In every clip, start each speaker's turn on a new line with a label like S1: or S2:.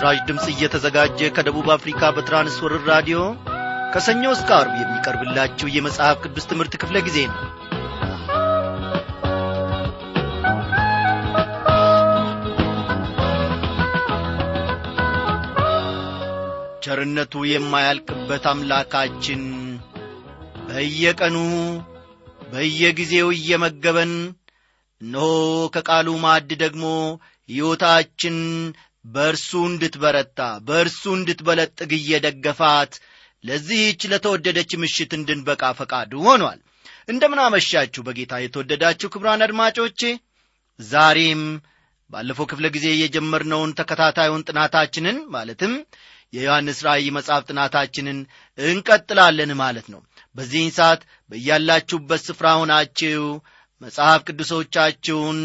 S1: ይህ ምስራች ድምፅ እየተዘጋጀ ከደቡብ አፍሪካ በትራንስወርር ራዲዮ ከሰኞ እስከ አርብ የሚቀርብላችሁ የመጽሐፍ ቅዱስ ትምህርት ክፍለ ጊዜ ነው። ቸርነቱ የማያልቅበት አምላካችን በየቀኑ በየጊዜው እየመገበን እነሆ ከቃሉ ማዕድ ደግሞ ሕይወታችን በእርሱ እንድትበረታ በእርሱ እንድትበለጥግ እየደገፋት ለዚህች ለተወደደች ምሽት እንድንበቃ ፈቃዱ ሆኗል። እንደምናመሻችሁ በጌታ የተወደዳችሁ ክብራን አድማጮቼ። ዛሬም ባለፈው ክፍለ ጊዜ የጀመርነውን ተከታታዩን ጥናታችንን ማለትም የዮሐንስ ራእይ መጽሐፍ ጥናታችንን እንቀጥላለን ማለት ነው። በዚህን ሰዓት በያላችሁበት ስፍራ ሆናችሁ መጽሐፍ ቅዱሶቻችሁን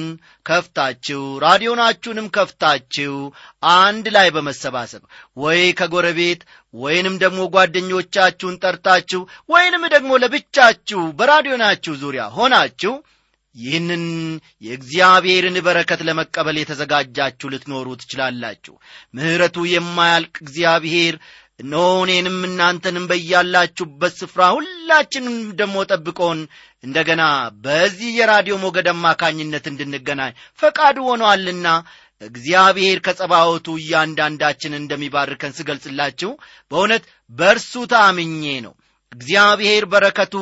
S1: ከፍታችሁ ራዲዮናችሁንም ከፍታችሁ አንድ ላይ በመሰባሰብ ወይ ከጎረቤት ወይንም ደግሞ ጓደኞቻችሁን ጠርታችሁ ወይንም ደግሞ ለብቻችሁ በራዲዮናችሁ ዙሪያ ሆናችሁ ይህንን የእግዚአብሔርን በረከት ለመቀበል የተዘጋጃችሁ ልትኖሩ ትችላላችሁ። ምሕረቱ የማያልቅ እግዚአብሔር እነሆ እኔንም እናንተንም በያላችሁበት ስፍራ ሁላችንም ደግሞ ጠብቆን እንደገና በዚህ የራዲዮ ሞገድ አማካኝነት እንድንገናኝ ፈቃዱ ሆኗልና እግዚአብሔር ከጸባወቱ እያንዳንዳችን እንደሚባርከን ስገልጽላችሁ በእውነት በእርሱ ታምኜ ነው። እግዚአብሔር በረከቱ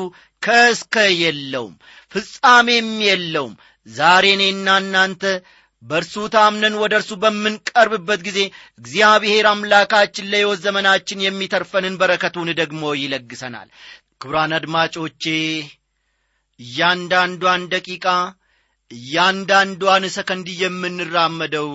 S1: ከእስከ የለውም ፍጻሜም የለውም። ዛሬ እኔና እናንተ በእርሱ ታምነን ወደ እርሱ በምንቀርብበት ጊዜ እግዚአብሔር አምላካችን ለሕይወት ዘመናችን የሚተርፈንን በረከቱን ደግሞ ይለግሰናል። ክብራን አድማጮቼ እያንዳንዷን ደቂቃ እያንዳንዷን ሰከንድ የምንራመደው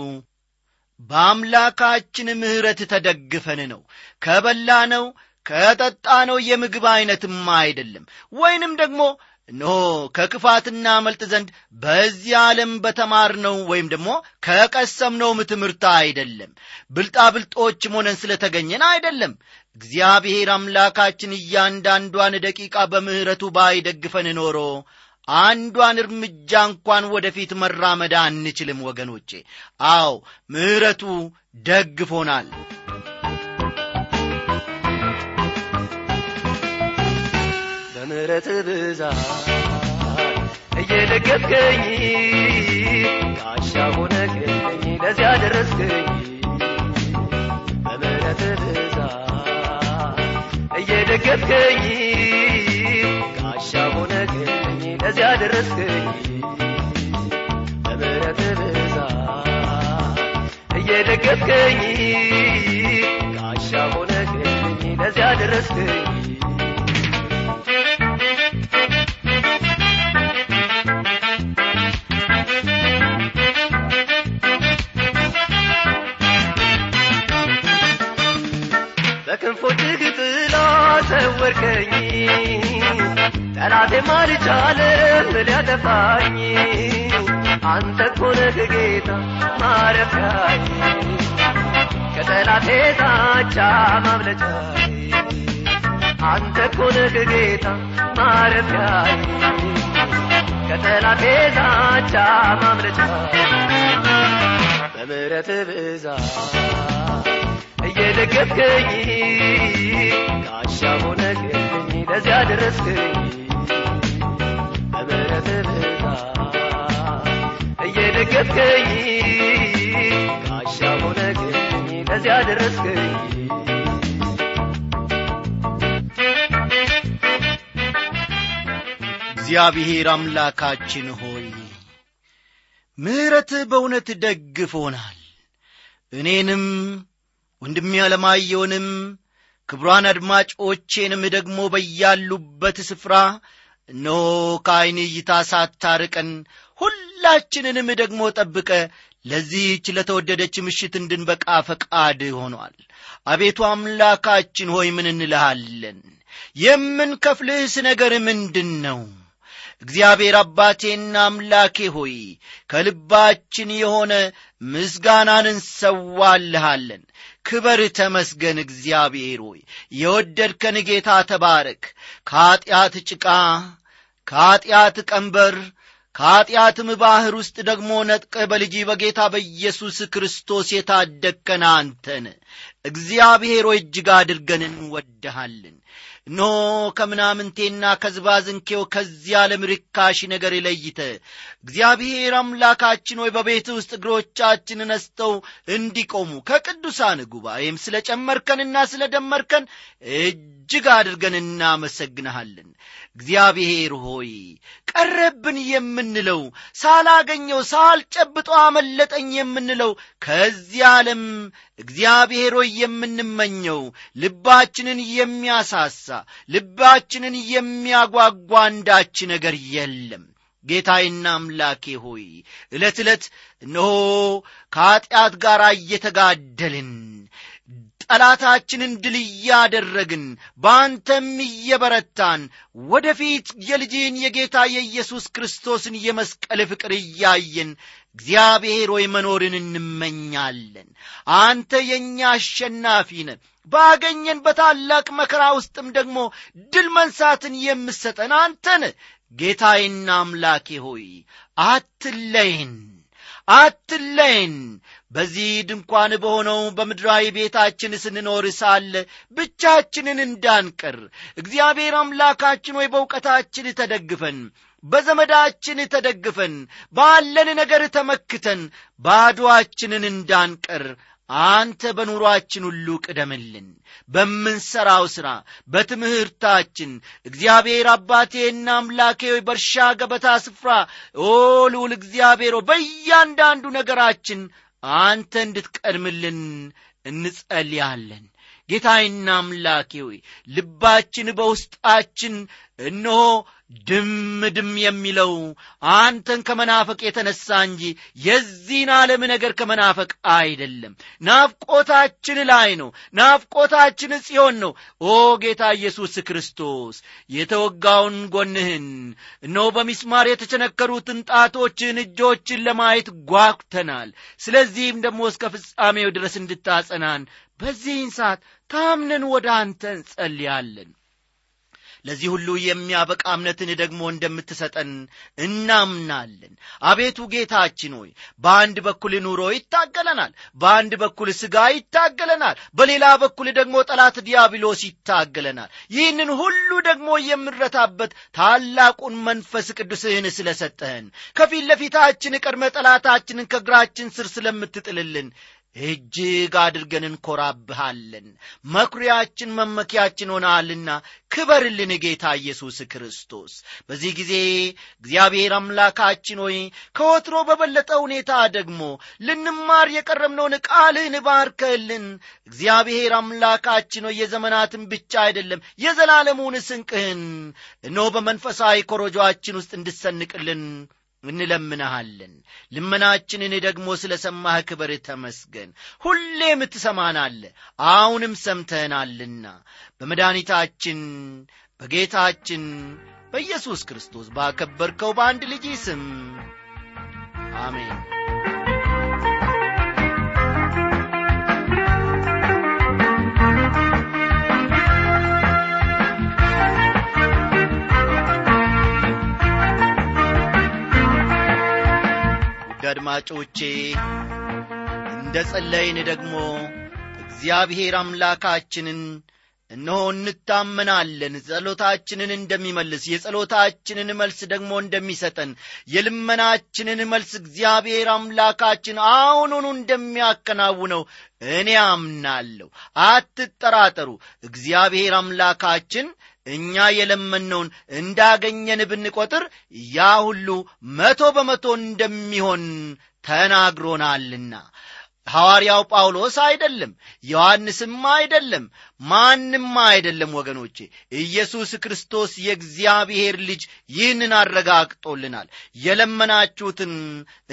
S1: በአምላካችን ምሕረት ተደግፈን ነው። ከበላ ነው ከጠጣ ነው የምግብ ዐይነትም አይደለም። ወይንም ደግሞ እነሆ ከክፋትና መልጥ ዘንድ በዚህ ዓለም በተማርነው ወይም ደግሞ ከቀሰምነውም ትምህርት አይደለም። ብልጣብልጦችም ሆነን ስለተገኘን አይደለም። እግዚአብሔር አምላካችን እያንዳንዷን ደቂቃ በምሕረቱ ባይደግፈን ኖሮ አንዷን እርምጃ እንኳን ወደፊት መራመድ አንችልም ወገኖቼ። አዎ ምሕረቱ ደግፎናል
S2: በምሕረት ብዛት እየደገፍከኝ ጋሻ ሆነክኝ ለዚያ ደረስከኝ። በምሕረት ብዛት እየደገፍከኝ ጋሻ ሆነክኝ ለዚያ ደረስከኝ። በምሕረት ብዛት እየደገፍከኝ ጋሻ ሆነክኝ ለዚያ ደረስከኝ በክንፎችህ ጥላ ሰወርከኝ። ጠላቴም አልቻለም ሊያጠፋኝ። አንተ ኮነህ ጌታ ማረፊያኝ ከጠላቴ ዛቻ ማምለጫዬ። አንተ ኮነህ ጌታ ማረፊያኝ ከጠላቴ ዛቻ ማምለጫዬ። በምሕረት ብዛት እየደገፍከኝ ጋሻ ሆነክኝ ለዚያ ደረስከኝ። በምሕረት ብዛት እየደገፍከኝ ጋሻ ሆነክኝ ለዚያ ደረስከኝ።
S1: እግዚአብሔር አምላካችን ሆይ ምሕረትህ በእውነት ደግፎናል እኔንም ወንድሜ አለማየውንም ክብሯን አድማጮቼንም ደግሞ በያሉበት ስፍራ እነሆ ከዐይን እይታ ሳታርቀን ሁላችንንም ደግሞ ጠብቀ ለዚህች ለተወደደች ምሽት እንድንበቃ ፈቃድ ሆኗል። አቤቱ አምላካችን ሆይ ምን እንልሃለን? የምንከፍልህስ ነገር ምንድን ነው እግዚአብሔር አባቴና አምላኬ ሆይ ከልባችን የሆነ ምስጋናን እንሰዋልሃለን ክበር ተመስገን እግዚአብሔር ሆይ። የወደድከን ጌታ ተባረክ። ከኀጢአት ጭቃ ከኀጢአት ቀንበር ከኀጢአትም ባሕር ውስጥ ደግሞ ነጥቀህ በልጅ በጌታ በኢየሱስ ክርስቶስ የታደግከን አንተን። እግዚአብሔር ሆይ እጅግ አድርገን እንወድሃለን ኖ ከምናምንቴና ከዝባዝንኬው ከዚህ ዓለም ነገር ለይተ። እግዚአብሔር አምላካችን ሆይ በቤት ውስጥ እግሮቻችን ነስተው እንዲቆሙ ከቅዱሳን ጉባኤም ስለ ጨመርከንና ስለ ደመርከን እጅግ አድርገን እናመሰግንሃለን። እግዚአብሔር ሆይ ቀረብን የምንለው ሳላገኘው ሳልጨብጦ አመለጠኝ የምንለው ከዚህ ዓለም እግዚአብሔር ሆይ የምንመኘው ልባችንን የሚያሳሳ ልባችንን የሚያጓጓ አንዳች ነገር የለም። ጌታዬና አምላኬ ሆይ ዕለት ዕለት እነሆ ከኀጢአት ጋር እየተጋደልን ጠላታችንን ድል እያደረግን በአንተም እየበረታን ወደፊት የልጅን የጌታ የኢየሱስ ክርስቶስን የመስቀል ፍቅር እያየን እግዚአብሔር ሆይ መኖርን እንመኛለን። አንተ የእኛ አሸናፊ ነ ባገኘን በታላቅ መከራ ውስጥም ደግሞ ድል መንሳትን የምሰጠን አንተን ጌታዬና አምላኬ ሆይ አትለይን አትለይን በዚህ ድንኳን በሆነው በምድራዊ ቤታችን ስንኖር ሳለ ብቻችንን እንዳንቀር እግዚአብሔር አምላካችን ወይ በእውቀታችን ተደግፈን በዘመዳችን ተደግፈን ባለን ነገር ተመክተን ባዶአችንን እንዳንቀር አንተ በኑሮአችን ሁሉ ቅደምልን። በምንሠራው ሥራ በትምህርታችን እግዚአብሔር አባቴና አምላኬ በእርሻ ገበታ ስፍራ ኦ ልዑል እግዚአብሔር በእያንዳንዱ ነገራችን አንተ እንድትቀድምልን እንጸልያለን። ጌታዬና አምላኬ ሆይ ልባችን በውስጣችን እነሆ ድም ድም የሚለው አንተን ከመናፈቅ የተነሳ እንጂ የዚህን ዓለም ነገር ከመናፈቅ አይደለም። ናፍቆታችን ላይ ነው። ናፍቆታችን ጽዮን ነው። ኦ ጌታ ኢየሱስ ክርስቶስ የተወጋውን ጎንህን እነሆ በሚስማር የተቸነከሩትን ጣቶችን እጆችን ለማየት ጓጉተናል። ስለዚህም ደግሞ እስከ ፍጻሜው ድረስ እንድታጸናን በዚህን ሰዓት ታምነን ወደ አንተ እንጸልያለን ለዚህ ሁሉ የሚያበቃ እምነትን ደግሞ እንደምትሰጠን እናምናለን። አቤቱ ጌታችን ሆይ በአንድ በኩል ኑሮ ይታገለናል በአንድ በኩል ሥጋ ይታገለናል በሌላ በኩል ደግሞ ጠላት ዲያብሎስ ይታገለናል። ይህንን ሁሉ ደግሞ የምንረታበት ታላቁን መንፈስ ቅዱስህን ስለ ሰጠህን ከፊት ለፊታችን ቀድመ ጠላታችንን ከእግራችን ስር ስለምትጥልልን እጅግ አድርገን እንኮራብሃለን። መኩሪያችን መመኪያችን ሆናልና ክበርልን ጌታ ኢየሱስ ክርስቶስ። በዚህ ጊዜ እግዚአብሔር አምላካችን ሆይ ከወትሮ በበለጠ ሁኔታ ደግሞ ልንማር የቀረብነውን ቃልህን ባርከልን እግዚአብሔር አምላካችን ሆይ የዘመናትን ብቻ አይደለም የዘላለሙን ስንቅህን እነሆ በመንፈሳዊ ኮረጆአችን ውስጥ እንድሰንቅልን እንለምንሃለን። ልመናችንን ደግሞ ስለ ሰማህ ክበር ተመስገን። ሁሌም ትሰማናለ አሁንም ሰምተናልና በመድኃኒታችን በጌታችን በኢየሱስ ክርስቶስ ባከበርከው በአንድ ልጅ ስም አሜን አድማጮቼ እንደ ጸለይን ደግሞ እግዚአብሔር አምላካችንን እነሆ እንታመናለን። ጸሎታችንን እንደሚመልስ የጸሎታችንን መልስ ደግሞ እንደሚሰጠን የልመናችንን መልስ እግዚአብሔር አምላካችን አሁኑኑ እንደሚያከናውነው እኔ አምናለሁ። አትጠራጠሩ። እግዚአብሔር አምላካችን እኛ የለመነውን እንዳገኘን ብንቈጥር ያ ሁሉ መቶ በመቶ እንደሚሆን ተናግሮናልና ሐዋርያው ጳውሎስ አይደለም ዮሐንስም አይደለም ማንም አይደለም ወገኖቼ። ኢየሱስ ክርስቶስ የእግዚአብሔር ልጅ ይህንን አረጋግጦልናል። የለመናችሁትን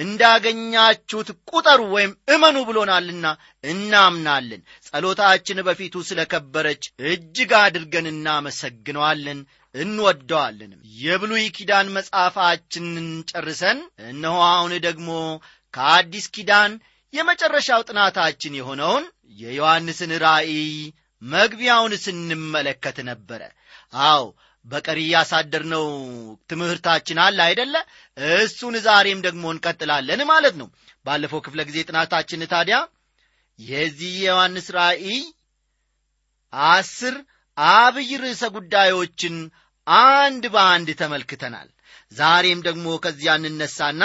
S1: እንዳገኛችሁት ቁጠሩ ወይም እመኑ ብሎናልና እናምናለን። ጸሎታችን በፊቱ ስለ ከበረች እጅግ አድርገን እናመሰግነዋለን እንወደዋለንም። የብሉይ ኪዳን መጽሐፋችንን ጨርሰን እነሆ አሁን ደግሞ ከአዲስ ኪዳን የመጨረሻው ጥናታችን የሆነውን የዮሐንስን ራእይ መግቢያውን ስንመለከት ነበረ። አዎ በቀሪ ያሳደርነው ትምህርታችን አለ አይደለ? እሱን ዛሬም ደግሞ እንቀጥላለን ማለት ነው። ባለፈው ክፍለ ጊዜ ጥናታችን ታዲያ የዚህ የዮሐንስ ራእይ አስር አብይ ርዕሰ ጉዳዮችን አንድ በአንድ ተመልክተናል። ዛሬም ደግሞ ከዚያ እንነሳና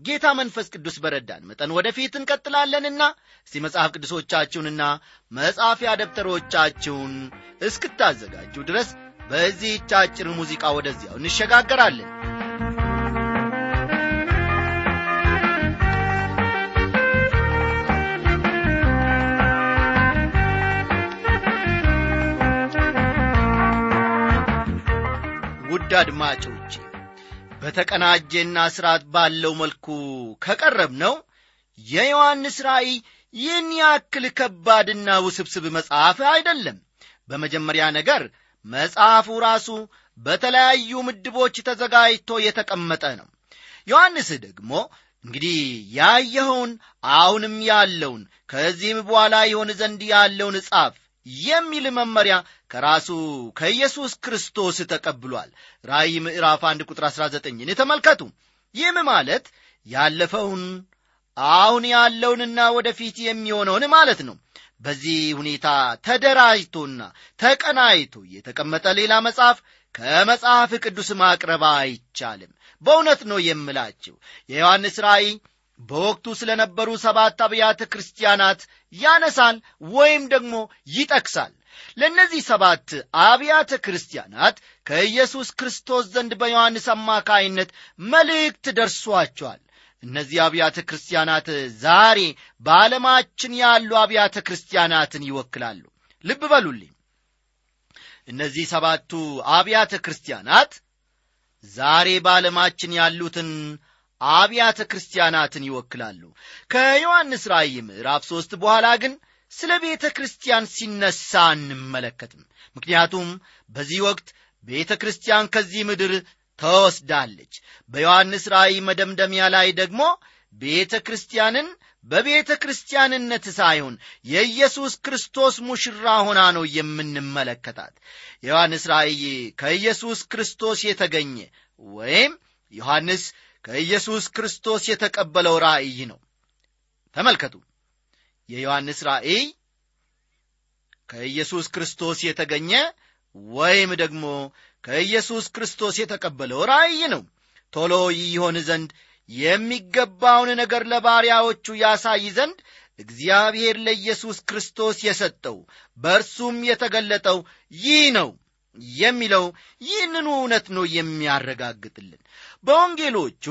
S1: ጌታ መንፈስ ቅዱስ በረዳን መጠን ወደፊት እንቀጥላለንና እስቲ መጽሐፍ ቅዱሶቻችሁንና መጻፊያ ደብተሮቻችሁን እስክታዘጋጁ ድረስ በዚህች አጭር ሙዚቃ ወደዚያው እንሸጋገራለን። ውድ አድማጮቼ በተቀናጀና ሥርዓት ባለው መልኩ ከቀረብ ነው የዮሐንስ ራእይ ይህን ያክል ከባድና ውስብስብ መጽሐፍ አይደለም። በመጀመሪያ ነገር መጽሐፉ ራሱ በተለያዩ ምድቦች ተዘጋጅቶ የተቀመጠ ነው። ዮሐንስ ደግሞ እንግዲህ ያየኸውን አሁንም ያለውን ከዚህም በኋላ ይሆን ዘንድ ያለውን ጻፍ የሚል መመሪያ ከራሱ ከኢየሱስ ክርስቶስ ተቀብሏል። ራእይ ምዕራፍ 1 ቁጥር 19ን ተመልከቱ። ይህም ማለት ያለፈውን አሁን ያለውንና ወደፊት የሚሆነውን ማለት ነው። በዚህ ሁኔታ ተደራጅቶና ተቀናይቶ የተቀመጠ ሌላ መጽሐፍ ከመጽሐፍ ቅዱስ ማቅረብ አይቻልም። በእውነት ነው የምላችሁ። የዮሐንስ ራእይ በወቅቱ ስለ ነበሩ ሰባት አብያተ ክርስቲያናት ያነሳል ወይም ደግሞ ይጠቅሳል። ለእነዚህ ሰባት አብያተ ክርስቲያናት ከኢየሱስ ክርስቶስ ዘንድ በዮሐንስ አማካይነት መልእክት ደርሷቸዋል። እነዚህ አብያተ ክርስቲያናት ዛሬ በዓለማችን ያሉ አብያተ ክርስቲያናትን ይወክላሉ። ልብ በሉልኝ። እነዚህ ሰባቱ አብያተ ክርስቲያናት ዛሬ በዓለማችን ያሉትን አብያተ ክርስቲያናትን ይወክላሉ። ከዮሐንስ ራእይ ምዕራፍ ሦስት በኋላ ግን ስለ ቤተ ክርስቲያን ሲነሳ አንመለከትም። ምክንያቱም በዚህ ወቅት ቤተ ክርስቲያን ከዚህ ምድር ተወስዳለች። በዮሐንስ ራእይ መደምደሚያ ላይ ደግሞ ቤተ ክርስቲያንን በቤተ ክርስቲያንነት ሳይሆን የኢየሱስ ክርስቶስ ሙሽራ ሆና ነው የምንመለከታት። የዮሐንስ ራእይ ከኢየሱስ ክርስቶስ የተገኘ ወይም ዮሐንስ ከኢየሱስ ክርስቶስ የተቀበለው ራእይ ነው። ተመልከቱ። የዮሐንስ ራእይ ከኢየሱስ ክርስቶስ የተገኘ ወይም ደግሞ ከኢየሱስ ክርስቶስ የተቀበለው ራእይ ነው። ቶሎ ይሆን ዘንድ የሚገባውን ነገር ለባሪያዎቹ ያሳይ ዘንድ እግዚአብሔር ለኢየሱስ ክርስቶስ የሰጠው በእርሱም የተገለጠው ይህ ነው የሚለው ይህንኑ እውነት ነው የሚያረጋግጥልን። በወንጌሎቹ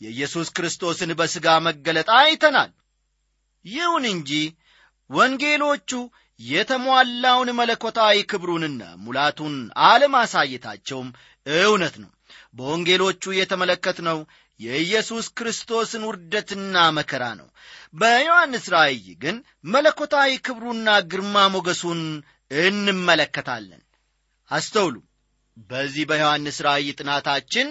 S1: የኢየሱስ ክርስቶስን በሥጋ መገለጥ አይተናል። ይሁን እንጂ ወንጌሎቹ የተሟላውን መለኮታዊ ክብሩንና ሙላቱን አለማሳየታቸውም እውነት ነው። በወንጌሎቹ የተመለከትነው የኢየሱስ ክርስቶስን ውርደትና መከራ ነው። በዮሐንስ ራእይ ግን መለኮታዊ ክብሩና ግርማ ሞገሱን እንመለከታለን አስተውሉ። በዚህ በዮሐንስ ራእይ ጥናታችን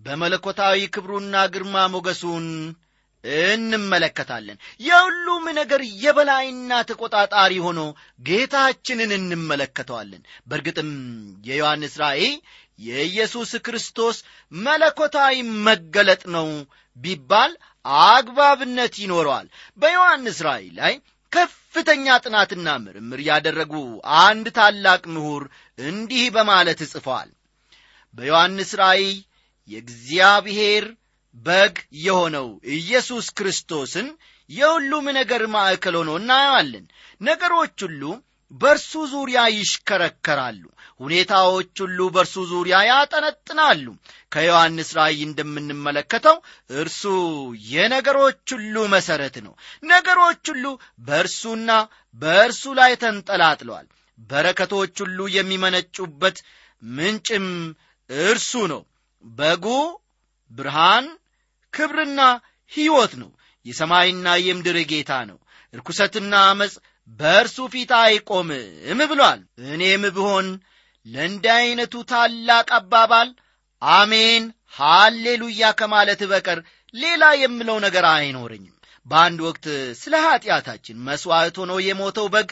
S1: በመለኮታዊ ክብሩና ግርማ ሞገሱን እንመለከታለን። የሁሉም ነገር የበላይና ተቆጣጣሪ ሆኖ ጌታችንን እንመለከተዋለን። በእርግጥም የዮሐንስ ራእይ የኢየሱስ ክርስቶስ መለኮታዊ መገለጥ ነው ቢባል አግባብነት ይኖረዋል። በዮሐንስ ራእይ ላይ ከፍተኛ ጥናትና ምርምር ያደረጉ አንድ ታላቅ ምሁር እንዲህ በማለት ጽፈዋል በዮሐንስ ራእይ የእግዚአብሔር በግ የሆነው ኢየሱስ ክርስቶስን የሁሉም ነገር ማዕከል ሆኖ እናየዋለን። ነገሮች ሁሉ በእርሱ ዙሪያ ይሽከረከራሉ። ሁኔታዎች ሁሉ በእርሱ ዙሪያ ያጠነጥናሉ። ከዮሐንስ ራእይ እንደምንመለከተው እርሱ የነገሮች ሁሉ መሠረት ነው። ነገሮች ሁሉ በእርሱና በእርሱ ላይ ተንጠላጥለዋል። በረከቶች ሁሉ የሚመነጩበት ምንጭም እርሱ ነው። በጉ ብርሃን ክብርና ሕይወት ነው። የሰማይና የምድር ጌታ ነው። ርኩሰትና አመፅ በእርሱ ፊት አይቆምም ብሏል። እኔም ብሆን ለእንዲህ ዐይነቱ ታላቅ አባባል አሜን ሃሌሉያ ከማለት በቀር ሌላ የምለው ነገር አይኖረኝም። በአንድ ወቅት ስለ ኀጢአታችን መሥዋዕት ሆኖ የሞተው በግ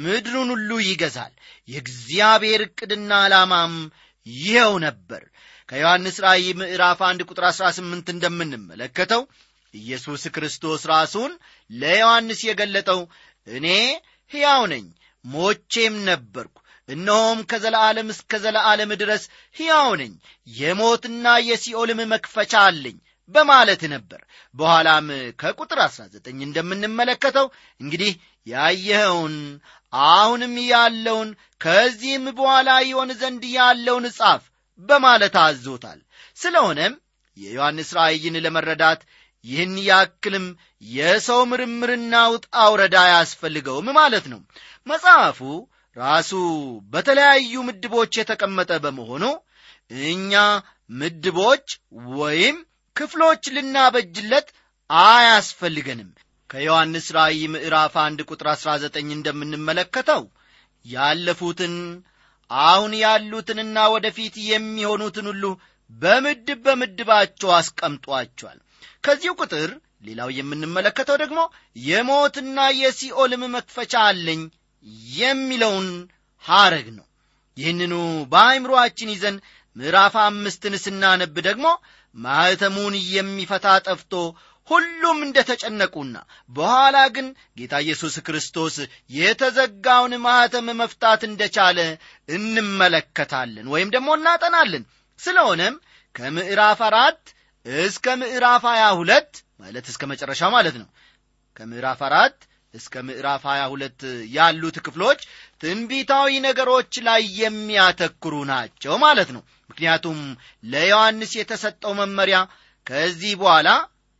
S1: ምድሩን ሁሉ ይገዛል። የእግዚአብሔር ዕቅድና ዓላማም ይኸው ነበር። ከዮሐንስ ራእይ ምዕራፍ 1 ቁጥር 18 እንደምንመለከተው ኢየሱስ ክርስቶስ ራሱን ለዮሐንስ የገለጠው እኔ ሕያው ነኝ ሞቼም ነበርኩ። እነሆም ከዘለዓለም እስከ ዘለዓለም ድረስ ሕያው ነኝ። የሞትና የሲኦልም መክፈቻ አለኝ በማለት ነበር። በኋላም ከቁጥር 19 እንደምንመለከተው እንግዲህ ያየኸውን አሁንም ያለውን ከዚህም በኋላ ይሆን ዘንድ ያለውን ጻፍ በማለት አዞታል። ስለሆነም የዮሐንስ ራእይን ለመረዳት ይህን ያክልም የሰው ምርምርና ውጣ ውረዳ አያስፈልገውም ማለት ነው። መጽሐፉ ራሱ በተለያዩ ምድቦች የተቀመጠ በመሆኑ እኛ ምድቦች ወይም ክፍሎች ልናበጅለት አያስፈልገንም። ከዮሐንስ ራእይ ምዕራፍ 1 ቁጥር 19 እንደምንመለከተው ያለፉትን አሁን ያሉትንና ወደፊት የሚሆኑትን ሁሉ በምድብ በምድባቸው አስቀምጧቸዋል ከዚሁ ቁጥር ሌላው የምንመለከተው ደግሞ የሞትና የሲኦልም መክፈቻ አለኝ የሚለውን ሐረግ ነው። ይህንኑ በአይምሮአችን ይዘን ምዕራፍ አምስትን ስናነብ ደግሞ ማኅተሙን የሚፈታ ጠፍቶ ሁሉም እንደ ተጨነቁና በኋላ ግን ጌታ ኢየሱስ ክርስቶስ የተዘጋውን ማኅተም መፍታት እንደቻለ እንመለከታለን ወይም ደግሞ እናጠናለን። ስለሆነም ከምዕራፍ አራት እስከ ምዕራፍ ሀያ ሁለት ማለት እስከ መጨረሻው ማለት ነው። ከምዕራፍ አራት እስከ ምዕራፍ 22 ያሉት ክፍሎች ትንቢታዊ ነገሮች ላይ የሚያተክሩ ናቸው ማለት ነው። ምክንያቱም ለዮሐንስ የተሰጠው መመሪያ ከዚህ በኋላ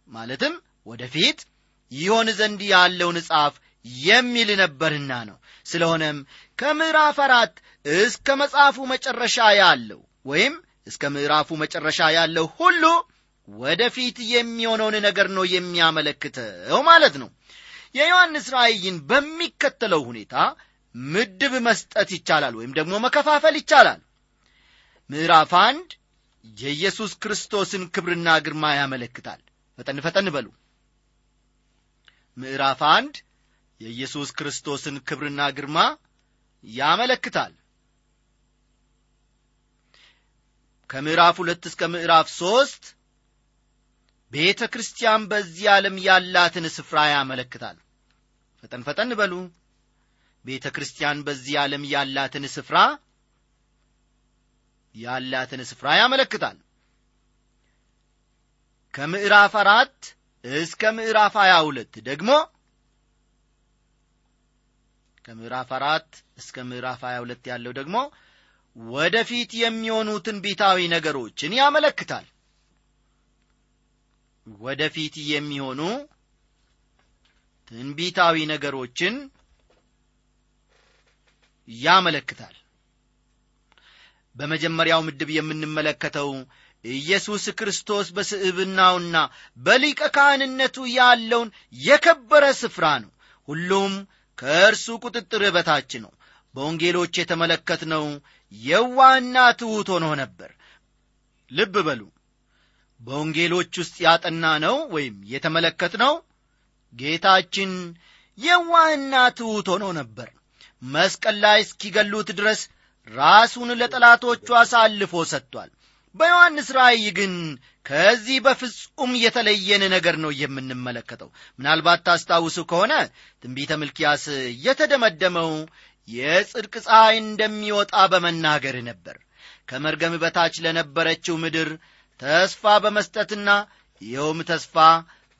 S1: ማለትም ወደፊት ይሆን ዘንድ ያለውን ጻፍ የሚል ነበርና ነው። ስለሆነም ከምዕራፍ አራት እስከ መጽሐፉ መጨረሻ ያለው ወይም እስከ ምዕራፉ መጨረሻ ያለው ሁሉ ወደፊት የሚሆነውን ነገር ነው የሚያመለክተው ማለት ነው። የዮሐንስ ራእይን በሚከተለው ሁኔታ ምድብ መስጠት ይቻላል ወይም ደግሞ መከፋፈል ይቻላል። ምዕራፍ አንድ የኢየሱስ ክርስቶስን ክብርና ግርማ ያመለክታል። ፈጠን ፈጠን በሉ። ምዕራፍ አንድ የኢየሱስ ክርስቶስን ክብርና ግርማ ያመለክታል። ከምዕራፍ ሁለት እስከ ምዕራፍ ሦስት ቤተ ክርስቲያን በዚህ ዓለም ያላትን ስፍራ ያመለክታል። ፈጠን ፈጠን በሉ። ቤተ ክርስቲያን በዚህ ዓለም ያላትን ስፍራ ያላትን ስፍራ ያመለክታል። ከምዕራፍ አራት እስከ ምዕራፍ ሀያ ሁለት ደግሞ ከምዕራፍ አራት እስከ ምዕራፍ ሀያ ሁለት ያለው ደግሞ ወደፊት የሚሆኑ ትንቢታዊ ነገሮችን ያመለክታል ወደፊት የሚሆኑ ትንቢታዊ ነገሮችን ያመለክታል። በመጀመሪያው ምድብ የምንመለከተው ኢየሱስ ክርስቶስ በስዕብናውና በሊቀ ካህንነቱ ያለውን የከበረ ስፍራ ነው። ሁሉም ከእርሱ ቁጥጥር በታች ነው። በወንጌሎች የተመለከትነው የዋህና ትሑት ሆኖ ነበር። ልብ በሉ በወንጌሎች ውስጥ ያጠና ነው ወይም የተመለከትነው ጌታችን የዋህና ትሑት ሆኖ ነበር። መስቀል ላይ እስኪገሉት ድረስ ራሱን ለጠላቶቹ አሳልፎ ሰጥቷል። በዮሐንስ ራእይ ግን ከዚህ በፍጹም የተለየን ነገር ነው የምንመለከተው። ምናልባት ታስታውሱ ከሆነ ትንቢተ ምልኪያስ የተደመደመው የጽድቅ ፀሐይ እንደሚወጣ በመናገር ነበር። ከመርገም በታች ለነበረችው ምድር ተስፋ በመስጠትና ይኸውም ተስፋ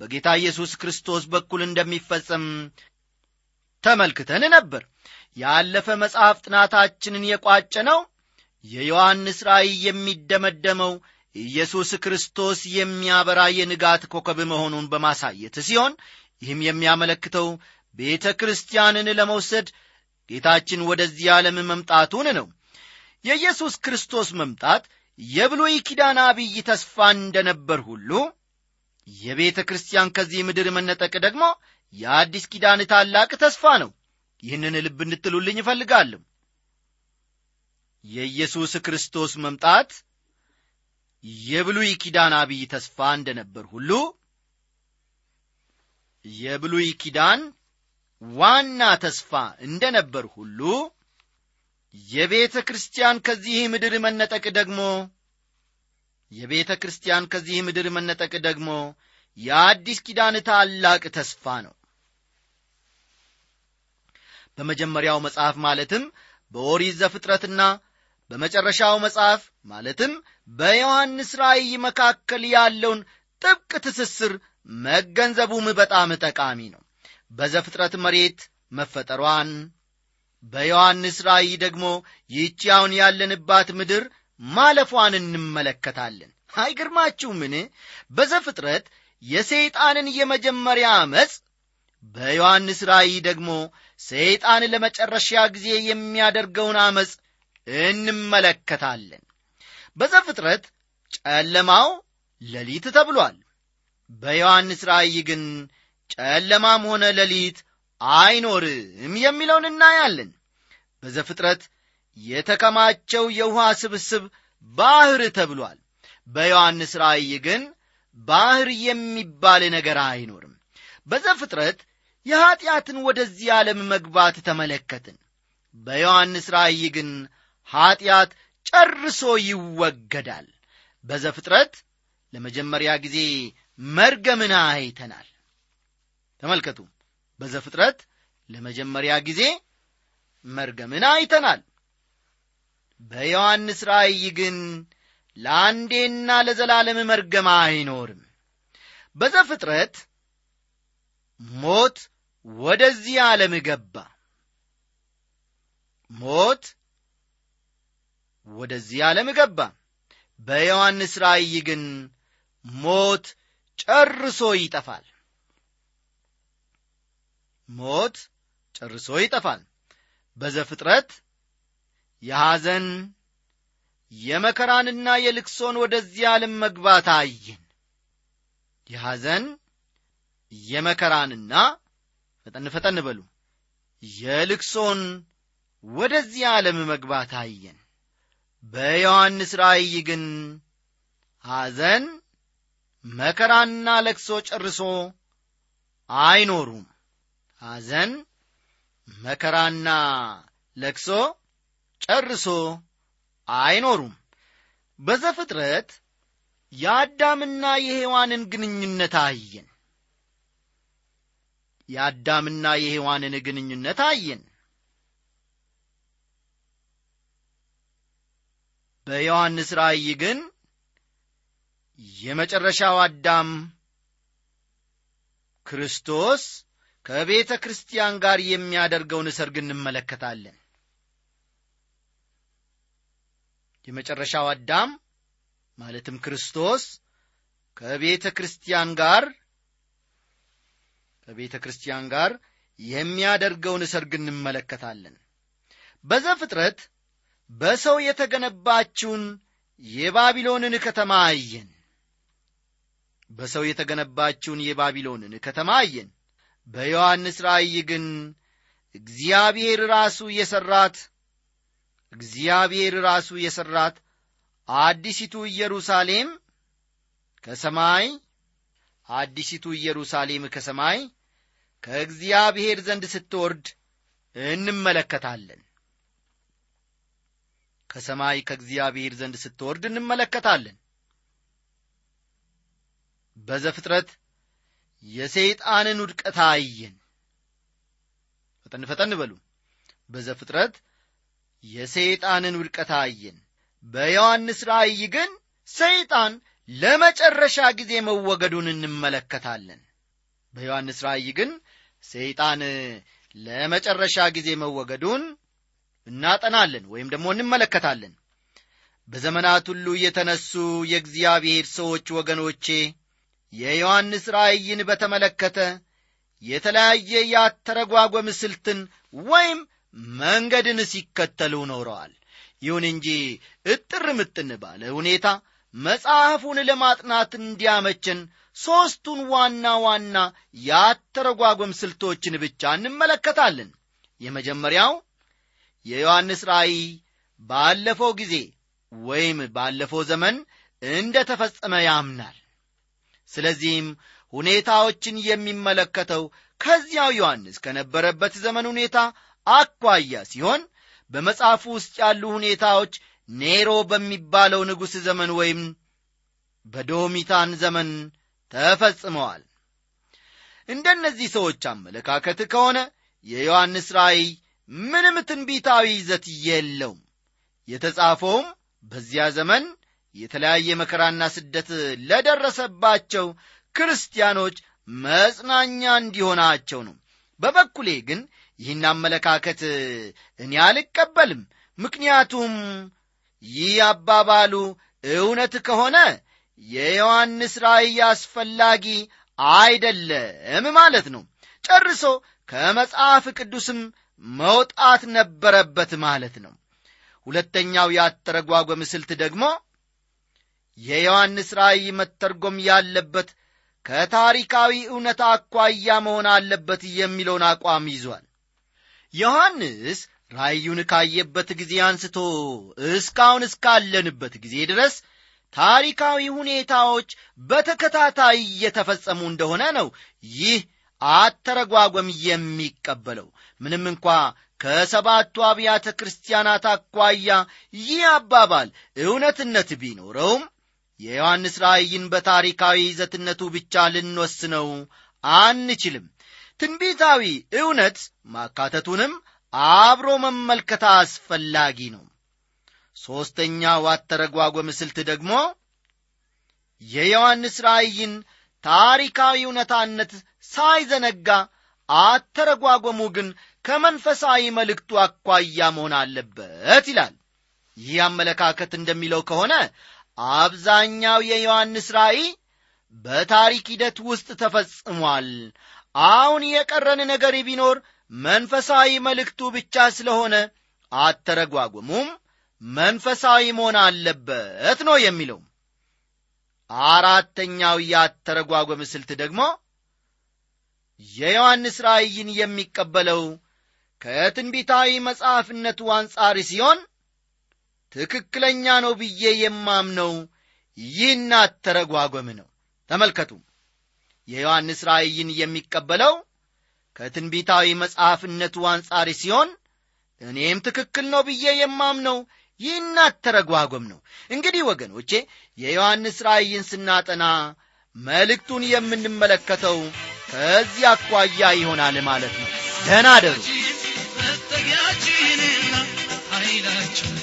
S1: በጌታ ኢየሱስ ክርስቶስ በኩል እንደሚፈጸም ተመልክተን ነበር። ያለፈ መጽሐፍ ጥናታችንን የቋጨ ነው። የዮሐንስ ራእይ የሚደመደመው ኢየሱስ ክርስቶስ የሚያበራ የንጋት ኮከብ መሆኑን በማሳየት ሲሆን ይህም የሚያመለክተው ቤተ ክርስቲያንን ለመውሰድ ጌታችን ወደዚህ ዓለም መምጣቱን ነው። የኢየሱስ ክርስቶስ መምጣት የብሉይ ኪዳን አብይ ተስፋ እንደነበር ሁሉ የቤተ ክርስቲያን ከዚህ ምድር መነጠቅ ደግሞ የአዲስ ኪዳን ታላቅ ተስፋ ነው። ይህንን ልብ እንድትሉልኝ እፈልጋለሁ። የኢየሱስ ክርስቶስ መምጣት የብሉይ ኪዳን አብይ ተስፋ እንደነበር ሁሉ የብሉይ ኪዳን ዋና ተስፋ እንደ ነበር ሁሉ የቤተ ክርስቲያን ከዚህ ምድር መነጠቅ ደግሞ የቤተ ክርስቲያን ከዚህ ምድር መነጠቅ ደግሞ የአዲስ ኪዳን ታላቅ ተስፋ ነው። በመጀመሪያው መጽሐፍ ማለትም በኦሪት ዘፍጥረትና በመጨረሻው መጽሐፍ ማለትም በዮሐንስ ራእይ መካከል ያለውን ጥብቅ ትስስር መገንዘቡም በጣም ጠቃሚ ነው። በዘፍጥረት መሬት መፈጠሯን በዮሐንስ ራእይ ደግሞ አሁን ያለንባት ምድር ማለፏን እንመለከታለን። አይግርማችሁምን በዘፍጥረት የሰይጣንን የመጀመሪያ ዓመፅ በዮሐንስ ራእይ ደግሞ ሰይጣን ለመጨረሻ ጊዜ የሚያደርገውን ዓመፅ እንመለከታለን። በዘፍጥረት ጨለማው ሌሊት ተብሏል። በዮሐንስ ራእይ ግን ጨለማም ሆነ ሌሊት አይኖርም የሚለውን እናያለን። በዘፍጥረት የተከማቸው የውሃ ስብስብ ባህር ተብሏል። በዮሐንስ ራእይ ግን ባህር የሚባል ነገር አይኖርም። በዘፍጥረት የኀጢአትን ወደዚህ ዓለም መግባት ተመለከትን። በዮሐንስ ራእይ ግን ኀጢአት ጨርሶ ይወገዳል። በዘፍጥረት ለመጀመሪያ ጊዜ መርገምን አይተናል። ተመልከቱ በዘፍጥረት ለመጀመሪያ ጊዜ መርገምን አይተናል። በዮሐንስ ራእይ ግን ለአንዴና ለዘላለም መርገም አይኖርም። በዘፍጥረት ሞት ወደዚህ ዓለም ገባ። ሞት ወደዚህ ዓለም ገባ። በዮሐንስ ራእይ ግን ሞት ጨርሶ ይጠፋል ሞት ጨርሶ ይጠፋል። በዘፍጥረት የሐዘን የመከራንና የልቅሶን ወደዚህ ዓለም መግባት አየን። የሐዘን የመከራንና ፈጠን ፈጠን በሉ የልቅሶን ወደዚህ ዓለም መግባት አየን። በዮሐንስ ራእይ ግን ሐዘን መከራና ለቅሶ ጨርሶ አይኖሩም ሐዘን መከራና ለቅሶ ጨርሶ አይኖሩም። በዘፍጥረት የአዳምና የሔዋንን ግንኙነት አየን። የአዳምና የሔዋንን ግንኙነት አየን። በዮሐንስ ራእይ ግን የመጨረሻው አዳም ክርስቶስ ከቤተ ክርስቲያን ጋር የሚያደርገውን ሰርግ እንመለከታለን። የመጨረሻው አዳም ማለትም ክርስቶስ ከቤተ ክርስቲያን ጋር ከቤተ ክርስቲያን ጋር የሚያደርገውን ሰርግ እንመለከታለን። በዘፍጥረት በሰው የተገነባችውን የባቢሎንን ከተማ አየን። በሰው የተገነባችውን የባቢሎንን ከተማ አየን በዮሐንስ ራእይ ግን እግዚአብሔር ራሱ የሠራት እግዚአብሔር ራሱ የሠራት አዲሲቱ ኢየሩሳሌም ከሰማይ አዲሲቱ ኢየሩሳሌም ከሰማይ ከእግዚአብሔር ዘንድ ስትወርድ እንመለከታለን። ከሰማይ ከእግዚአብሔር ዘንድ ስትወርድ እንመለከታለን። በዘፍጥረት የሰይጣንን ውድቀት አየን። ፈጠን ፈጠን በሉ። በዘፍጥረት የሰይጣንን ውድቀት አየን። በዮሐንስ ራእይ ግን ሰይጣን ለመጨረሻ ጊዜ መወገዱን እንመለከታለን። በዮሐንስ ራእይ ግን ሰይጣን ለመጨረሻ ጊዜ መወገዱን እናጠናለን ወይም ደግሞ እንመለከታለን። በዘመናት ሁሉ የተነሱ የእግዚአብሔር ሰዎች ወገኖቼ የዮሐንስ ራእይን በተመለከተ የተለያየ ያተረጓጎም ስልትን ወይም መንገድን ሲከተሉ ኖረዋል። ይሁን እንጂ እጥር ምጥን ባለ ሁኔታ መጽሐፉን ለማጥናት እንዲያመችን ሦስቱን ዋና ዋና ያተረጓጎም ስልቶችን ብቻ እንመለከታለን። የመጀመሪያው የዮሐንስ ራእይ ባለፈው ጊዜ ወይም ባለፈው ዘመን እንደ ተፈጸመ ያምናል ስለዚህም ሁኔታዎችን የሚመለከተው ከዚያው ዮሐንስ ከነበረበት ዘመን ሁኔታ አኳያ ሲሆን በመጽሐፉ ውስጥ ያሉ ሁኔታዎች ኔሮ በሚባለው ንጉሥ ዘመን ወይም በዶሚታን ዘመን ተፈጽመዋል። እንደነዚህ ሰዎች አመለካከት ከሆነ የዮሐንስ ራእይ ምንም ትንቢታዊ ይዘት የለውም። የተጻፈውም በዚያ ዘመን የተለያየ መከራና ስደት ለደረሰባቸው ክርስቲያኖች መጽናኛ እንዲሆናቸው ነው። በበኩሌ ግን ይህን አመለካከት እኔ አልቀበልም። ምክንያቱም ይህ አባባሉ እውነት ከሆነ የዮሐንስ ራእይ አስፈላጊ አይደለም ማለት ነው። ጨርሶ ከመጽሐፍ ቅዱስም መውጣት ነበረበት ማለት ነው። ሁለተኛው ያተረጓጎም ስልት ደግሞ የዮሐንስ ራእይ መተርጎም ያለበት ከታሪካዊ እውነት አኳያ መሆን አለበት የሚለውን አቋም ይዟል። ዮሐንስ ራእዩን ካየበት ጊዜ አንስቶ እስካሁን እስካለንበት ጊዜ ድረስ ታሪካዊ ሁኔታዎች በተከታታይ እየተፈጸሙ እንደሆነ ነው ይህ አተረጓጎም የሚቀበለው። ምንም እንኳ ከሰባቱ አብያተ ክርስቲያናት አኳያ ይህ አባባል እውነትነት ቢኖረውም የዮሐንስ ራእይን በታሪካዊ ይዘትነቱ ብቻ ልንወስነው አንችልም። ትንቢታዊ እውነት ማካተቱንም አብሮ መመልከት አስፈላጊ ነው። ሦስተኛው አተረጓጎም ስልት ደግሞ የዮሐንስ ራእይን ታሪካዊ እውነታነት ሳይዘነጋ አተረጓጎሙ ግን ከመንፈሳዊ መልእክቱ አኳያ መሆን አለበት ይላል። ይህ አመለካከት እንደሚለው ከሆነ አብዛኛው የዮሐንስ ራእይ በታሪክ ሂደት ውስጥ ተፈጽሟል። አሁን የቀረን ነገር ቢኖር መንፈሳዊ መልእክቱ ብቻ ስለሆነ አተረጓጉሙም መንፈሳዊ መሆን አለበት ነው የሚለው። አራተኛው የአተረጓጎም ስልት ደግሞ የዮሐንስ ራእይን የሚቀበለው ከትንቢታዊ መጽሐፍነቱ አንጻር ሲሆን ትክክለኛ ነው ብዬ የማምነው ይህን አተረጓጎም ነው። ተመልከቱ። የዮሐንስ ራእይን የሚቀበለው ከትንቢታዊ መጽሐፍነቱ አንጻር ሲሆን እኔም ትክክል ነው ብዬ የማምነው ይህን አተረጓጎም ነው። እንግዲህ ወገኖቼ የዮሐንስ ራእይን ስናጠና መልእክቱን የምንመለከተው ከዚህ አኳያ ይሆናል ማለት ነው። ደህና አደሩ
S3: መጠጊያችንና ኃይላችን